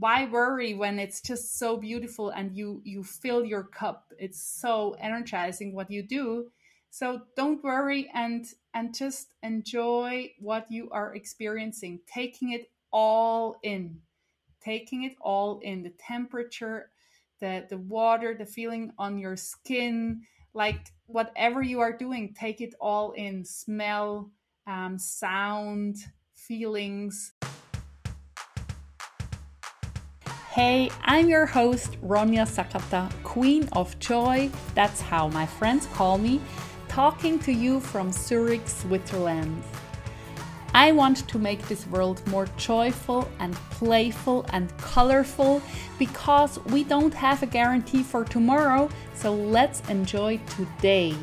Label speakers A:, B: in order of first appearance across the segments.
A: why worry when it's just so beautiful and you you fill your cup? It's so energizing what you do. So don't worry and and just enjoy what you are experiencing. Taking it all in. Taking it all in. The temperature the the water the feeling on your skin like whatever you are doing take it all in. Smell um, sound feelings Hey, I'm your host, Ronja Sakata, Queen of Joy, that's how my friends call me, talking to you from Zurich, Switzerland. I want to make this world more joyful and playful and colorful because we don't have a guarantee for tomorrow, so let's enjoy today.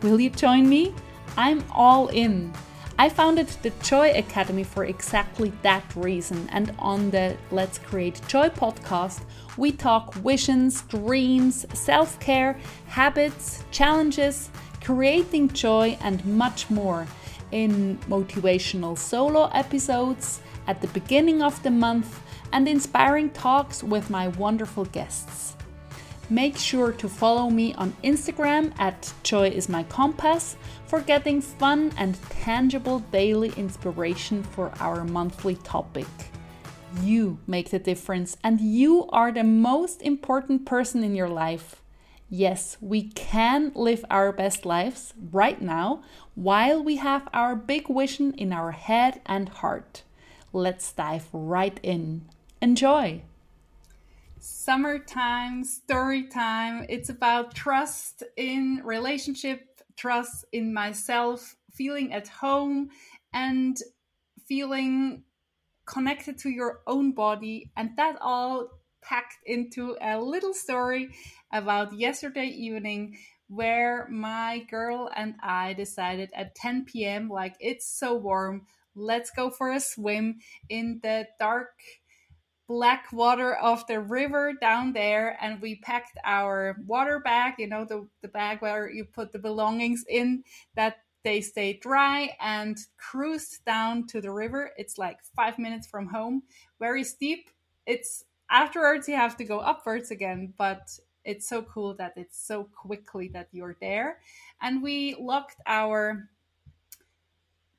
A: Will you join me? I'm all in. I founded the Joy Academy for exactly that reason. And on the Let's Create Joy podcast, we talk visions, dreams, self care, habits, challenges, creating joy, and much more in motivational solo episodes at the beginning of the month and inspiring talks with my wonderful guests. Make sure to follow me on Instagram at Joy is my compass for getting fun and tangible daily inspiration for our monthly topic. You make the difference, and you are the most important person in your life. Yes, we can live our best lives right now while we have our big vision in our head and heart. Let's dive right in. Enjoy! summertime story time it's about trust in relationship trust in myself feeling at home and feeling connected to your own body and that all packed into a little story about yesterday evening where my girl and I decided at 10 p.m. like it's so warm let's go for a swim in the dark black water of the river down there and we packed our water bag you know the, the bag where you put the belongings in that they stay dry and cruised down to the river. It's like five minutes from home. Very steep. It's afterwards you have to go upwards again but it's so cool that it's so quickly that you're there. And we locked our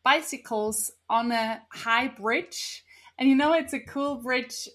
A: bicycles on a high bridge. And you know it's a cool bridge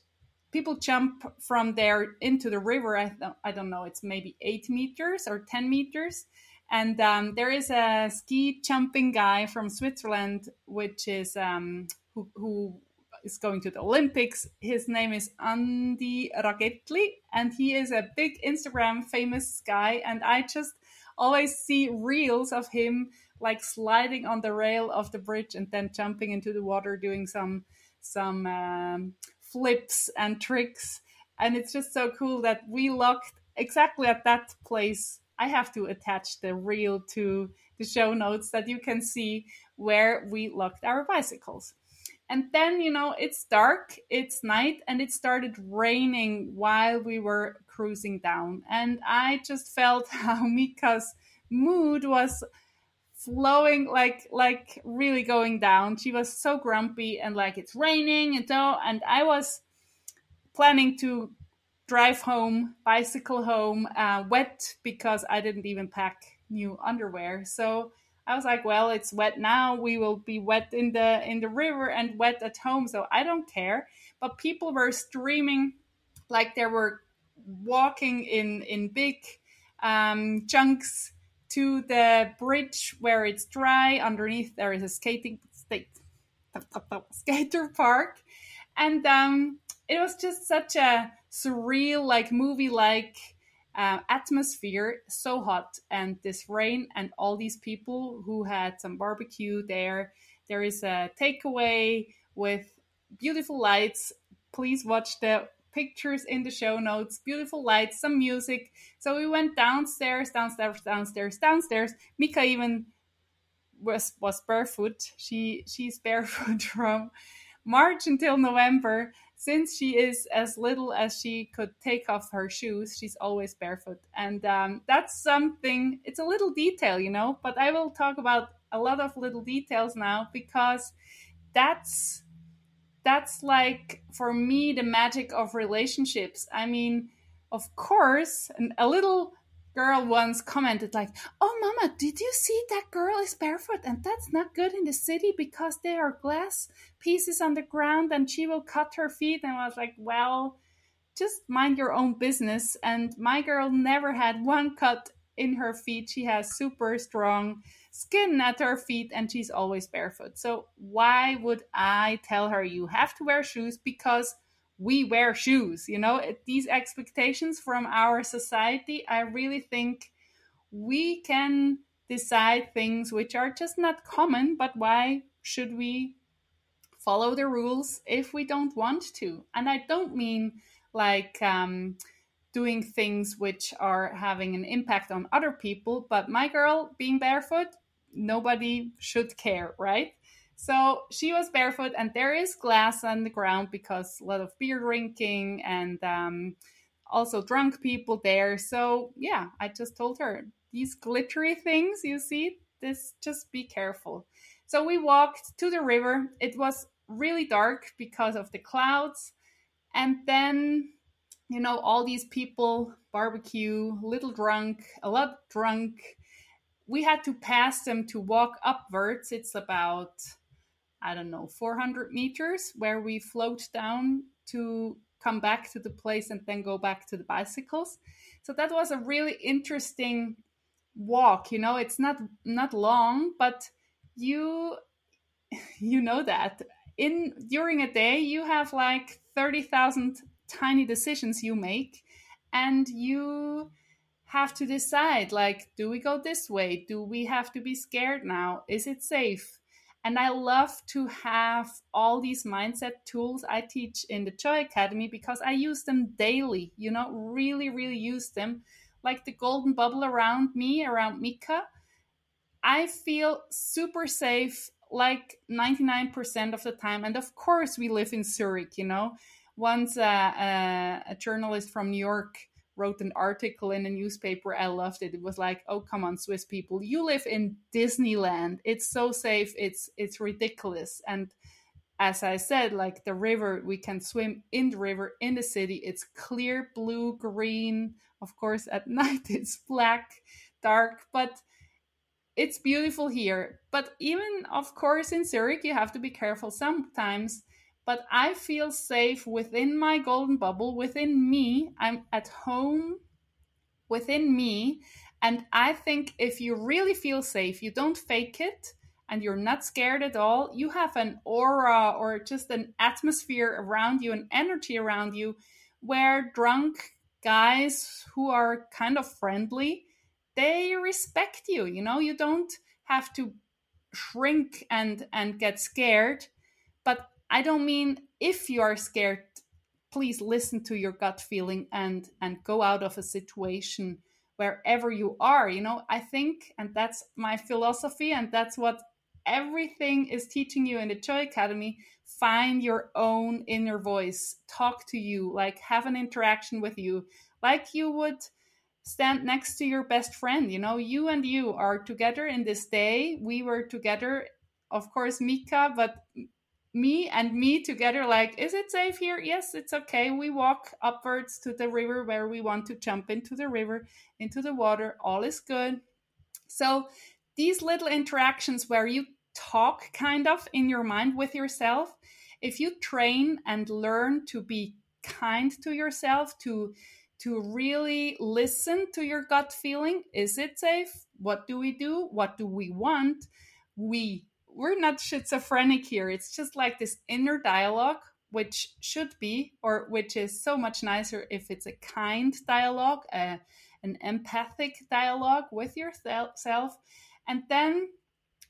A: people jump from there into the river. I, th- I don't know, it's maybe eight meters or 10 meters. And um, there is a ski jumping guy from Switzerland, which is um, who, who is going to the Olympics. His name is Andri Ragettli, and he is a big Instagram famous guy. And I just always see reels of him like sliding on the rail of the bridge and then jumping into the water, doing some some um, flips and tricks. And it's just so cool that we locked exactly at that place. I have to attach the reel to the show notes that you can see where we locked our bicycles. And then, you know, it's dark, it's night, and it started raining while we were cruising down. And I just felt how Mika's mood was flowing like like really going down. She was so grumpy and like it's raining and so and i was planning to drive home bicycle home uh, wet because i didn't even pack new underwear. So i was like well it's wet now. We will be wet in the in the river and wet at home so i don't care. But people were streaming like they were walking in in big um, chunks to the bridge where it's dry. Underneath there is a skating state, skater park, and um, it was just such a surreal, like movie-like uh, atmosphere. So hot, and this rain, and all these people who had some barbecue there. There is a takeaway with beautiful lights. Please watch the pictures in the show notes, beautiful lights, some music. So we went downstairs, downstairs, downstairs, downstairs. Mika even was was barefoot. She she's barefoot from March until November. Since she is as little as she could take off her shoes, she's always barefoot, and um, that's something. It's a little detail, you know. But I will talk about a lot of little details now because that's that's like for me the magic of relationships. I mean, of course, a little girl once commented like, "Oh, mama, did you see that girl is barefoot and that's not good in the city because there are glass pieces on the ground and she will cut her feet." And I was like, "Well, just mind your own business." And my girl never had one cut in her feet. She has super strong skin at her feet and she's always barefoot. So why would I tell her you have to wear shoes? Because we wear shoes you know? These expectations from our society i really think we can decide things which are just not common but why should we follow the rules if we don't want to? And i don't mean like um, doing things which are having an impact on other people but my girl being barefoot nobody should care right so she was barefoot, and there is glass on the ground because a lot of beer drinking and um, also drunk people there. So yeah, I just told her these glittery things you see, this just be careful. So we walked to the river. It was really dark because of the clouds, and then you know all these people barbecue, little drunk, a lot drunk. We had to pass them to walk upwards. It's about I don't know, 400 meters where we float down to come back to the place and then go back to the bicycles. So that was a really interesting walk, you know, it's not not long, but you you know that in during a day you have like 30,000 tiny decisions you make and you have to decide like do we go this way do we have to be scared now is it safe and I love to have all these mindset tools I teach in the Joy Academy because I use them daily, you know, really, really use them. Like the golden bubble around me, around Mika. I feel super safe like 99% of the time. And of course, we live in Zurich, you know. Once uh, uh, a journalist from New York wrote an article in a newspaper. I loved it. It was like, "Oh, come on, Swiss people, you live in Disneyland. It's so safe. It's it's ridiculous." And as I said, like the river, we can swim in the river in the city. It's clear blue, green. Of course, at night it's black, dark, but it's beautiful here. But even, of course, in Zurich, you have to be careful sometimes but I feel safe within my golden bubble, within me. I'm at home within me. And I think if you really feel safe, you don't fake it and you're not scared at all, you have an aura or just an atmosphere around you, an energy around you where drunk guys who are kind of friendly, they respect you. You know, you don't have to shrink and and get scared but I don't mean if you are scared, please listen to your gut feeling and and go out of a situation wherever you are. You know, I think, and that's my philosophy, and that's what everything is teaching you in the Joy Academy. Find your own inner voice, talk to you, like have an interaction with you, like you would stand next to your best friend. You know, you and you are together in this day. We were together, of course, Mika, but me and me together like is it safe here? Yes it's okay. We walk upwards to the river where we want to jump into the river into the water. All is good. So these little interactions where you talk kind of in your mind with yourself if you train and learn to be kind to yourself to to really listen to your gut feeling is it safe? What do we do? What do we want? We we're not schizophrenic here. It's just like this inner dialogue, which should be, or which is so much nicer if it's a kind dialogue, an empathic dialogue with yourself. And then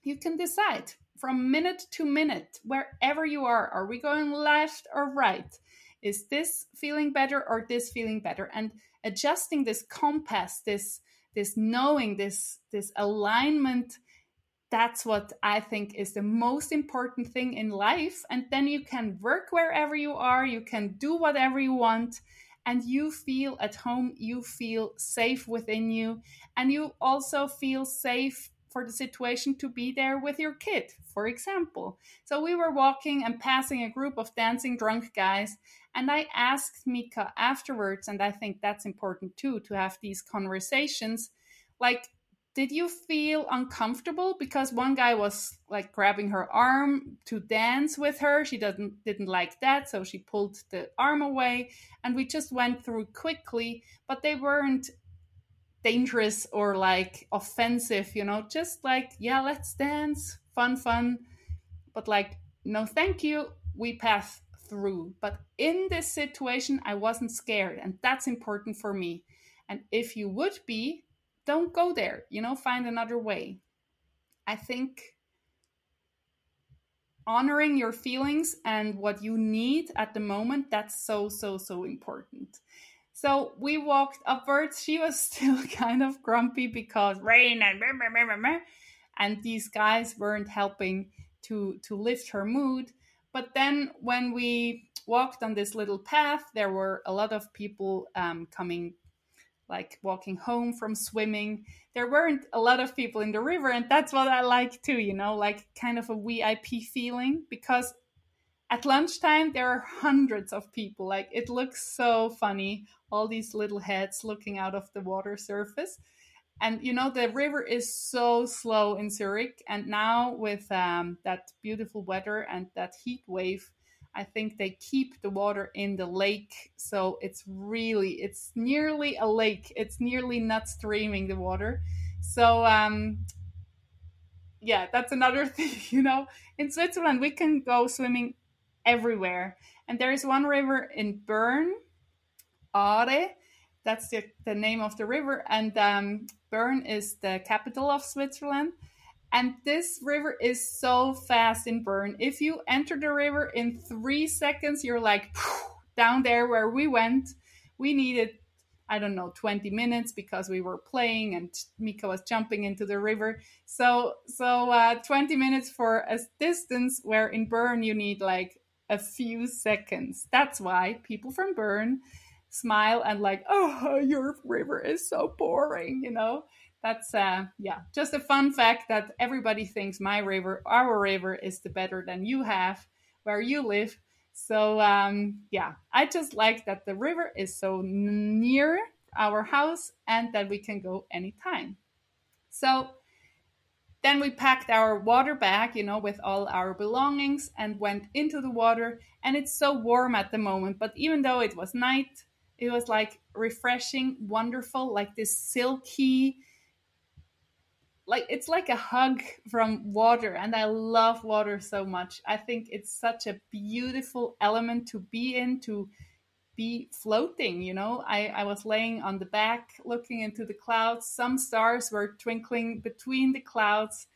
A: you can decide from minute to minute, wherever you are, are we going left or right? Is this feeling better or this feeling better? And adjusting this compass, this this knowing, this this alignment that's what I think is the most important thing in life. And then you can work wherever you are, you can do whatever you want, and you feel at home, you feel safe within you, and you also feel safe for the situation to be there with your kid, for example. So we were walking and passing a group of dancing drunk guys, and I asked Mika afterwards, and I think that's important too to have these conversations. Like, did you feel uncomfortable because one guy was like grabbing her arm to dance with her? She doesn't didn't like that so she pulled the arm away and we just went through quickly but they weren't dangerous or like offensive you know just like yeah let's dance fun fun but like no thank you we pass through. But in this situation i wasn't scared and that's important for me. And if you would be don't go there you know find another way. I think honoring your feelings and what you need at the moment that's so so so important. So we walked upwards. She was still kind of grumpy because rain and and these guys weren't helping to to lift her mood. But then when we walked on this little path there were a lot of people um, coming like walking home from swimming. There weren't a lot of people in the river, and that's what I like too, you know, like kind of a VIP feeling because at lunchtime there are hundreds of people. Like it looks so funny, all these little heads looking out of the water surface. And you know, the river is so slow in Zurich, and now with um, that beautiful weather and that heat wave, I think they keep the water in the lake. So it's really, it's nearly a lake. It's nearly not streaming the water. So, um, yeah, that's another thing, you know. In Switzerland, we can go swimming everywhere. And there is one river in Bern, Aare. That's the, the name of the river. And um, Bern is the capital of Switzerland. And this river is so fast in Bern. If you enter the river in three seconds, you're like down there where we went. We needed, I don't know, 20 minutes because we were playing and Mika was jumping into the river. So, so uh, 20 minutes for a distance where in Bern you need like a few seconds. That's why people from Bern smile and like, oh, your river is so boring, you know that's uh yeah just a fun fact that everybody thinks my river our river is the better than you have where you live. So um yeah i just like that the river is so near our house and that we can go anytime. So then we packed our water bag you know with all our belongings and went into the water. And it's so warm at the moment but even though it was night it was like refreshing wonderful like this silky like it's like a hug from water and i love water so much. I think it's such a beautiful element to be in to be floating you know? I i was laying on the back looking into the clouds. Some stars were twinkling between the clouds.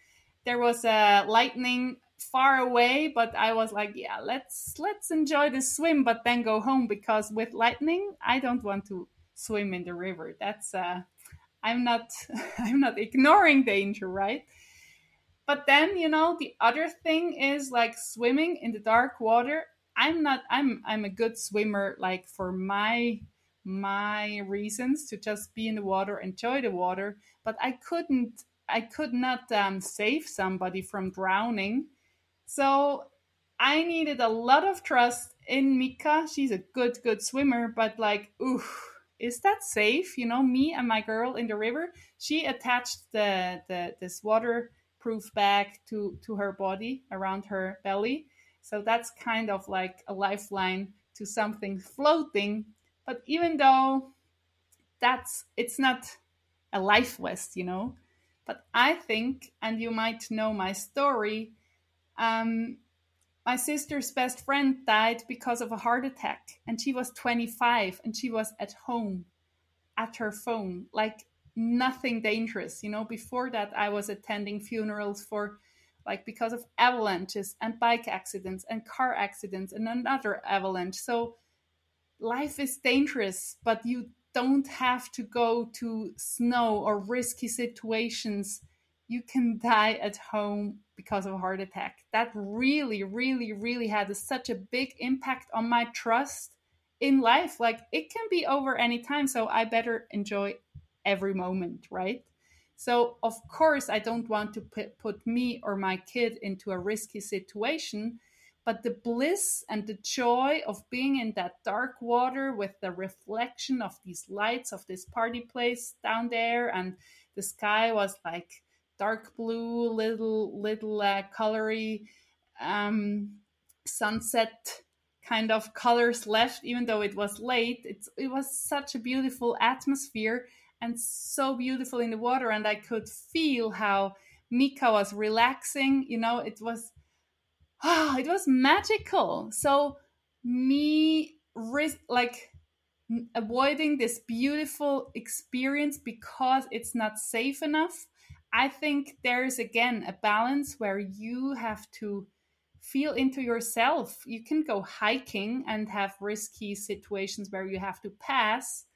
A: There was a lightning far away but i was like yeah let's let's enjoy the swim but then go home because with lightning i don't want to swim in the river. That's uh I'm not I'm not ignoring danger, right? But then, you know, the other thing is like swimming in the dark water. I'm not I'm I'm a good swimmer like for my my reasons to just be in the water, enjoy the water, but I couldn't I could not um, save somebody from drowning. So I needed a lot of trust in Mika. She's a good, good swimmer, but like, ooh, is that safe? You know, me and my girl in the river, she attached the, the this waterproof bag to, to her body around her belly. So that's kind of like a lifeline to something floating. But even though that's it's not a life vest, you know. But I think, and you might know my story, um, my sister's best friend died because of a heart attack, and she was 25 and she was at home at her phone, like nothing dangerous. You know, before that, I was attending funerals for like because of avalanches and bike accidents and car accidents and another avalanche. So life is dangerous, but you don't have to go to snow or risky situations you can die at home because of a heart attack. That really, really, really had a, such a big impact on my trust in life. Like it can be over anytime, so I better enjoy every moment, right? So, of course, I don't want to put, put me or my kid into a risky situation. But the bliss and the joy of being in that dark water with the reflection of these lights of this party place down there, and the sky was like dark blue, little, little uh, colory um, sunset kind of colors left, even though it was late. It's, it was such a beautiful atmosphere and so beautiful in the water. And I could feel how Mika was relaxing. You know, it was, ah, oh, it was magical. So me, like, avoiding this beautiful experience because it's not safe enough. I think there's again a balance where you have to feel into yourself. You can go hiking and have risky situations where you have to pass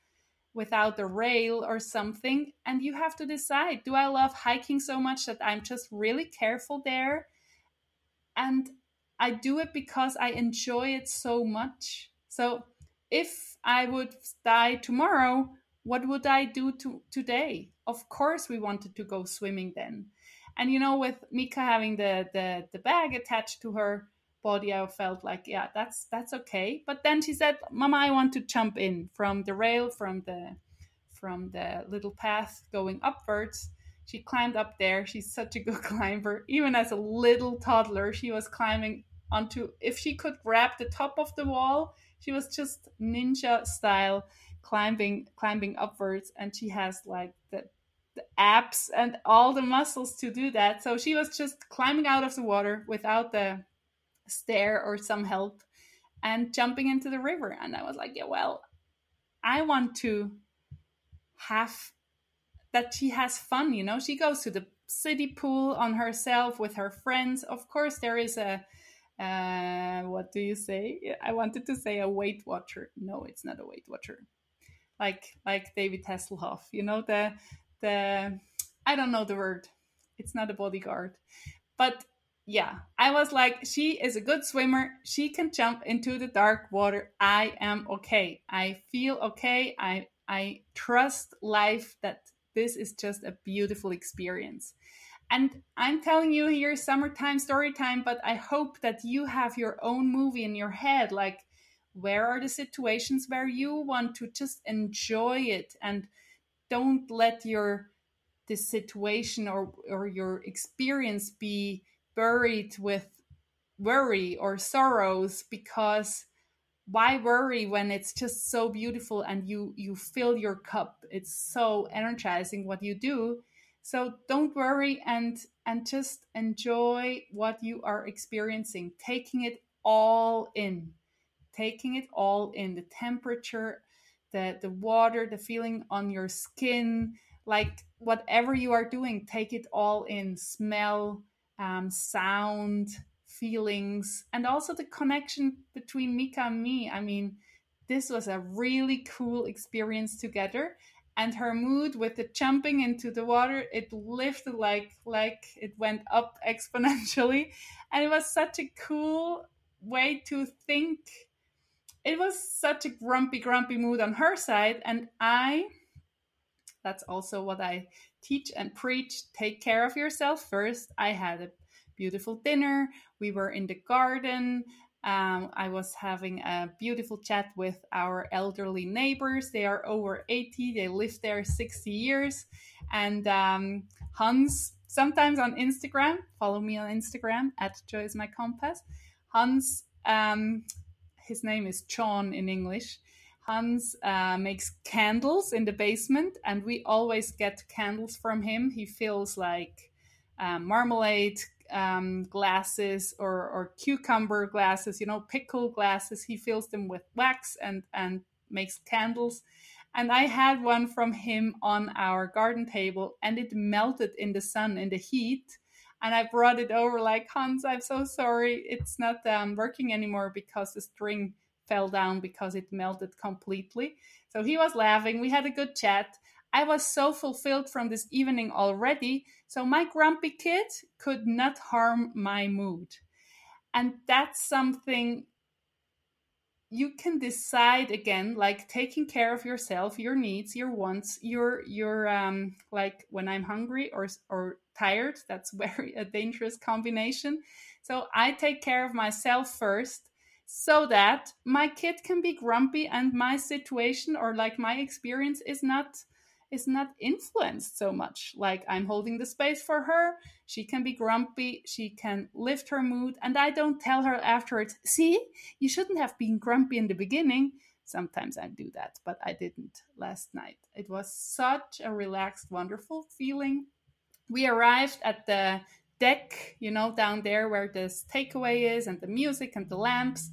A: without a rail or something. And you have to decide do I love hiking so much that I'm just really careful there? And I do it because I enjoy it so much. So if I would die tomorrow, what would I do to, today? Of course, we wanted to go swimming then. And you know, with Mika having the the the bag attached to her body, I felt like, yeah, that's that's okay. But then she said, "Mama, I want to jump in from the rail, from the from the little path going upwards." She climbed up there. She's such a good climber. Even as a little toddler, she was climbing onto. If she could grab the top of the wall, she was just ninja style climbing climbing upwards and she has like the the abs and all the muscles to do that. So she was just climbing out of the water without the stair or some help and jumping into the river. And I was like, yeah, well, I want to have that she has fun, you know. She goes to the city pool on herself with her friends. Of course, there is a uh, what do you say? I wanted to say a Weight Watcher. No, it's not a Weight Watcher. Like like David Hasselhoff, you know the the I don't know the word. It's not a bodyguard. But yeah, I was like, she is a good swimmer. She can jump into the dark water. I am okay. I feel okay. I I trust life that this is just a beautiful experience. And I'm telling you here, summertime story time, but I hope that you have your own movie in your head. Like, where are the situations where you want to just enjoy it and don't let your this situation or or your experience be buried with worry or sorrows because why worry when it's just so beautiful and you you fill your cup? It's so energizing what you do. So don't worry and and just enjoy what you are experiencing taking it all in taking it all in the temperature the the water the feeling on your skin like whatever you are doing take it all in. Smell um, sound feelings and also the connection between mika and me. I mean this was a really cool experience together and her mood with the jumping into the water it lifted like like it went up exponentially. And it was such a cool way to think it was such a grumpy, grumpy mood on her side. And I, that's also what I teach and preach take care of yourself first. I had a beautiful dinner. We were in the garden. Um, I was having a beautiful chat with our elderly neighbors. They are over 80, they lived there 60 years. And um, Hans, sometimes on Instagram, follow me on Instagram at Joy is my compass. Hans um, his name is John in English. Hans uh, makes candles in the basement, and we always get candles from him. He fills like um, marmalade um, glasses or, or cucumber glasses, you know, pickle glasses. He fills them with wax and, and makes candles. And I had one from him on our garden table, and it melted in the sun in the heat and I brought it over like Hans, I'm so sorry, it's not um, working anymore because the string fell down because it melted completely. So he was laughing. We had a good chat. I was so fulfilled from this evening already. So my grumpy kid could not harm my mood. And that's something you can decide again like taking care of yourself your needs your wants your your um like when i'm hungry or or tired that's very a dangerous combination. So i take care of myself first so that my kid can be grumpy and my situation or like my experience is not is not influenced so much. Like i'm holding the space for her. She can be grumpy. She can lift her mood. And i don't tell her afterwards see you shouldn't have been grumpy in the beginning. Sometimes i do that but i didn't last night. It was such a relaxed wonderful feeling. We arrived at the deck, you know, down there where this takeaway is and the music and the lamps.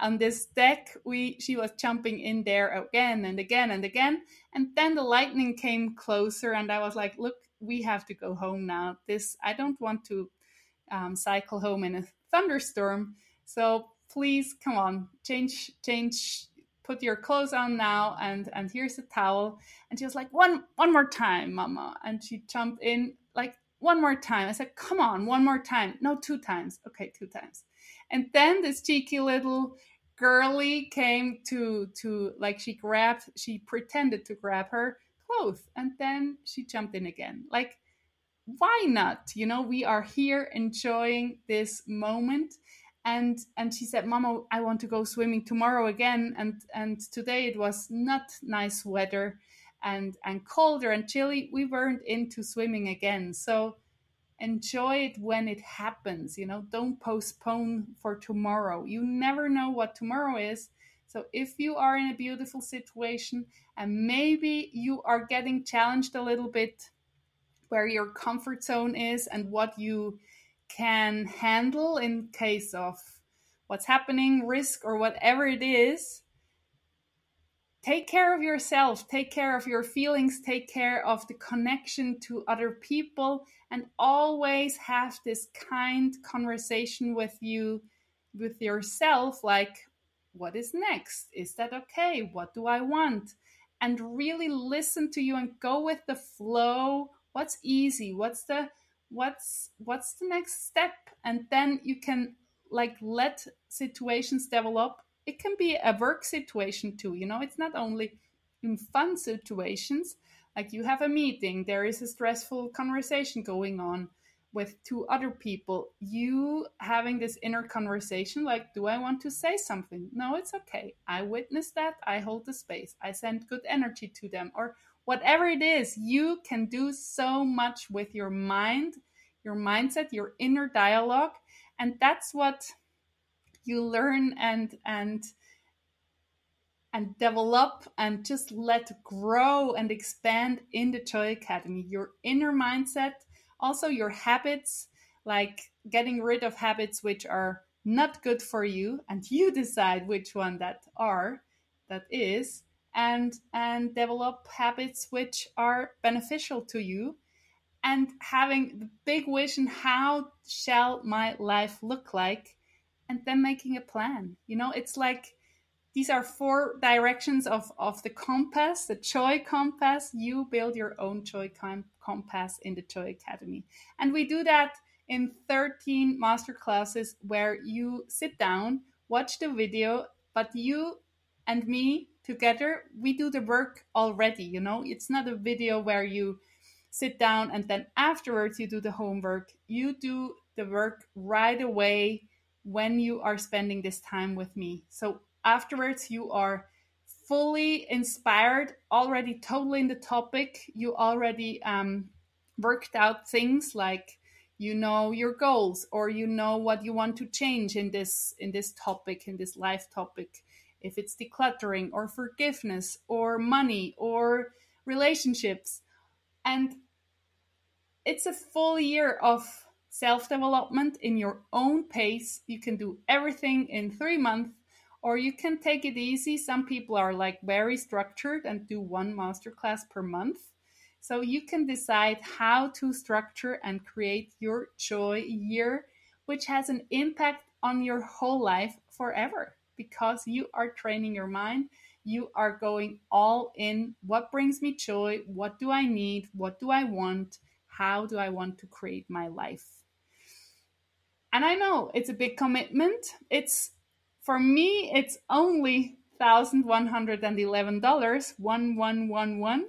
A: On this deck, we she was jumping in there again and again and again. And then the lightning came closer, and I was like, "Look, we have to go home now. This I don't want to um, cycle home in a thunderstorm. So please, come on, change, change, put your clothes on now, and and here's a towel." And she was like, "One, one more time, Mama." And she jumped in like one more time. I said, come on, one more time. No, two times. Okay, two times. And then this cheeky little girly came to to like she grabbed, she pretended to grab her clothes, and then she jumped in again. Like, why not? You know, we are here enjoying this moment. And and she said, Mama, I want to go swimming tomorrow again. And and today it was not nice weather and and colder and chilly we weren't into swimming again so enjoy it when it happens you know? Don't postpone for tomorrow. You never know what tomorrow is. So if you are in a beautiful situation and maybe you are getting challenged a little bit where your comfort zone is and what you can handle in case of what's happening risk or whatever it is take care of yourself, take care of your feelings, take care of the connection to other people, and always have this kind conversation with you, with yourself like, what is next? Is that okay? What do I want? And really listen to you and go with the flow. What's easy? What's the what's what's the next step? And then you can like let situations develop it can be a work situation too you know it's not only in fun situations like you have a meeting there is a stressful conversation going on with two other people. You having this inner conversation like do i want to say something? No it's okay. I witness that i hold the space i send good energy to them or whatever it is you can do so much with your mind your mindset your inner dialogue and that's what you learn and and and develop and just let grow and expand in the Joy Academy. Your inner mindset, also your habits, like getting rid of habits which are not good for you, and you decide which one that are, that is, and and develop habits which are beneficial to you. And having the big vision, how shall my life look like? and then making a plan. You know, it's like these are four directions of, of the compass, the Joy Compass. You build your own Joy com- Compass in the Joy Academy. And we do that in 13 master classes where you sit down, watch the video, but you and me together, we do the work already. You know, it's not a video where you sit down and then afterwards you do the homework. You do the work right away when you are spending this time with me. So afterwards, you are fully inspired, already totally in the topic. You already um, worked out things like you know your goals or you know what you want to change in this in this topic in this life topic if it's decluttering or forgiveness or money or relationships and it's a full year of self development in your own pace. You can do everything in three months, or you can take it easy. Some people are like very structured and do one masterclass per month. So you can decide how to structure and create your joy year, which has an impact on your whole life forever because you are training your mind. You are going all in. What brings me joy? What do I need? What do I want? How do I want to create my life? And I know it's a big commitment. It's For me, it's only $1,111, 1111.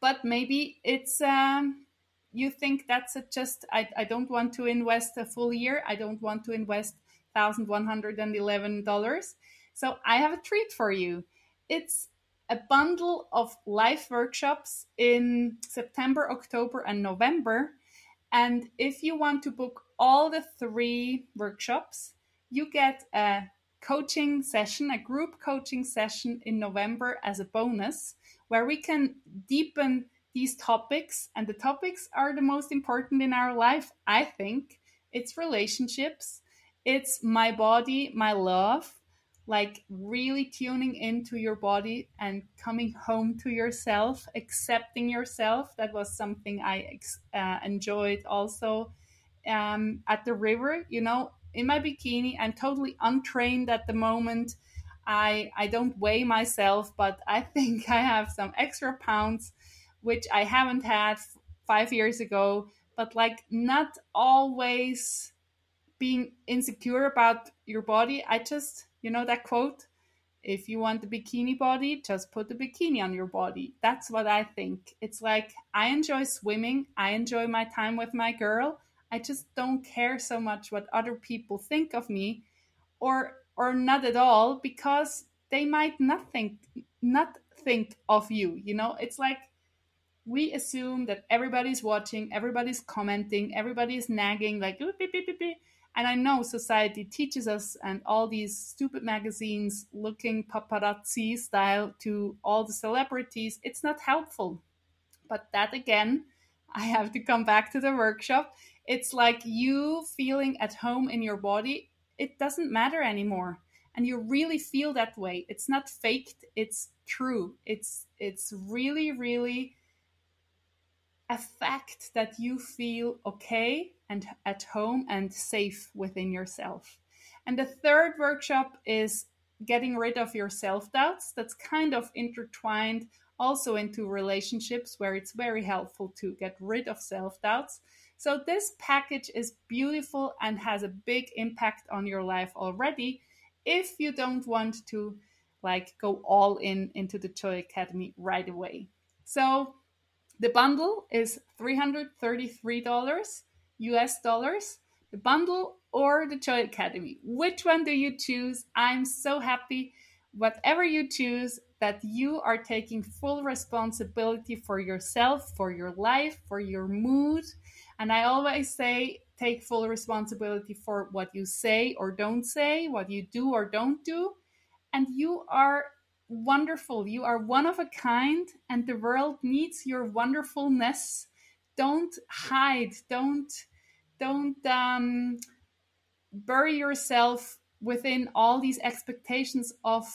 A: But maybe it's, um, you think that's just, I, I don't want to invest a full year. I don't want to invest $1,111. So I have a treat for you. It's a bundle of live workshops in September, October, and November. And if you want to book all the three workshops, you get a coaching session, a group coaching session in November as a bonus, where we can deepen these topics. And the topics are the most important in our life, I think. It's relationships, it's my body, my love, like really tuning into your body and coming home to yourself, accepting yourself. That was something I uh, enjoyed also um, at the river. You know, in my bikini, I'm totally untrained at the moment. I I don't weigh myself, but I think I have some extra pounds, which I haven't had five years ago. But like, not always being insecure about your body. I just you know that quote? If you want the bikini body, just put the bikini on your body. That's what I think. It's like I enjoy swimming, I enjoy my time with my girl. I just don't care so much what other people think of me or or not at all because they might not think not think of you. You know, it's like we assume that everybody's watching, everybody's commenting, everybody's nagging, like beep, beep, beep, and I know society teaches us and all these stupid magazines looking paparazzi style to all the celebrities, it's not helpful. But that again, I have to come back to the workshop. It's like you feeling at home in your body, it doesn't matter anymore. And you really feel that way. It's not faked, it's true. It's it's really, really a fact that you feel okay and at home and safe within yourself. And the third workshop is getting rid of your self doubts. That's kind of intertwined also into relationships where it's very helpful to get rid of self doubts. So, this package is beautiful and has a big impact on your life already if you don't want to like go all in into the Joy Academy right away. So, the bundle is $333 US dollars, the bundle or the Joy Academy. Which one do you choose? I'm so happy. Whatever you choose, that you are taking full responsibility for yourself, for your life, for your mood. And I always say, take full responsibility for what you say or don't say, what you do or don't do. And you are wonderful. You are one of a kind, and the world needs your wonderfulness. Don't hide. Don't don't um, bury yourself within all these expectations of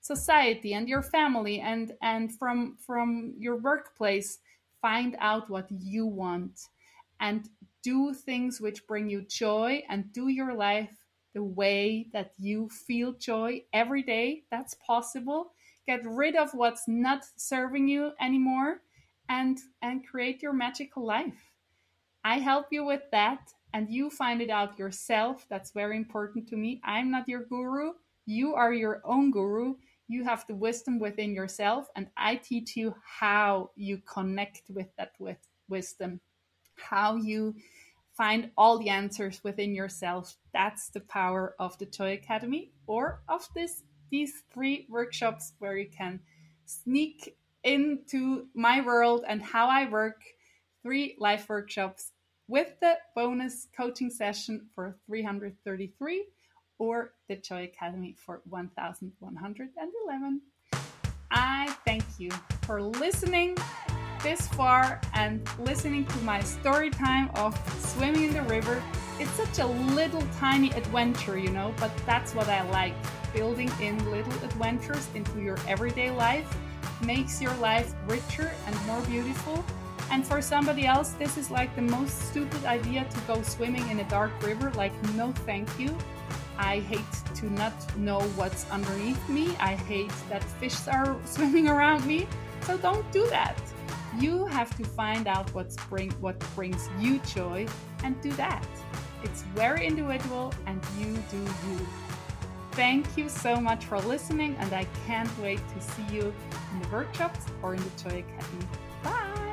A: society and your family and and from from your workplace. Find out what you want and do things which bring you joy and do your life the way that you feel joy every day. That's possible. Get rid of what's not serving you anymore and and create your magical life. I help you with that and you find it out yourself. That's very important to me. I'm not your guru. You are your own guru. You have the wisdom within yourself and I teach you how you connect with that with wisdom. How you find all the answers within yourself. That's the power of the Joy Academy or of this these three workshops where you can sneak into my world and how I work. Three live workshops with the bonus coaching session for 333 or the Joy Academy for 1111. I thank you for listening this far and listening to my story time of swimming in the river. It's such a little tiny adventure, you know, but that's what I like. Building in little adventures into your everyday life makes your life richer and more beautiful. And for somebody else, this is like the most stupid idea to go swimming in a dark river. Like, no, thank you. I hate to not know what's underneath me. I hate that fish are swimming around me. So don't do that. You have to find out what's bring what brings you joy and do that. It's very individual and you do you. thank you so much for listening, and I can't wait to see you in the workshops or in the Joy Academy. Bye!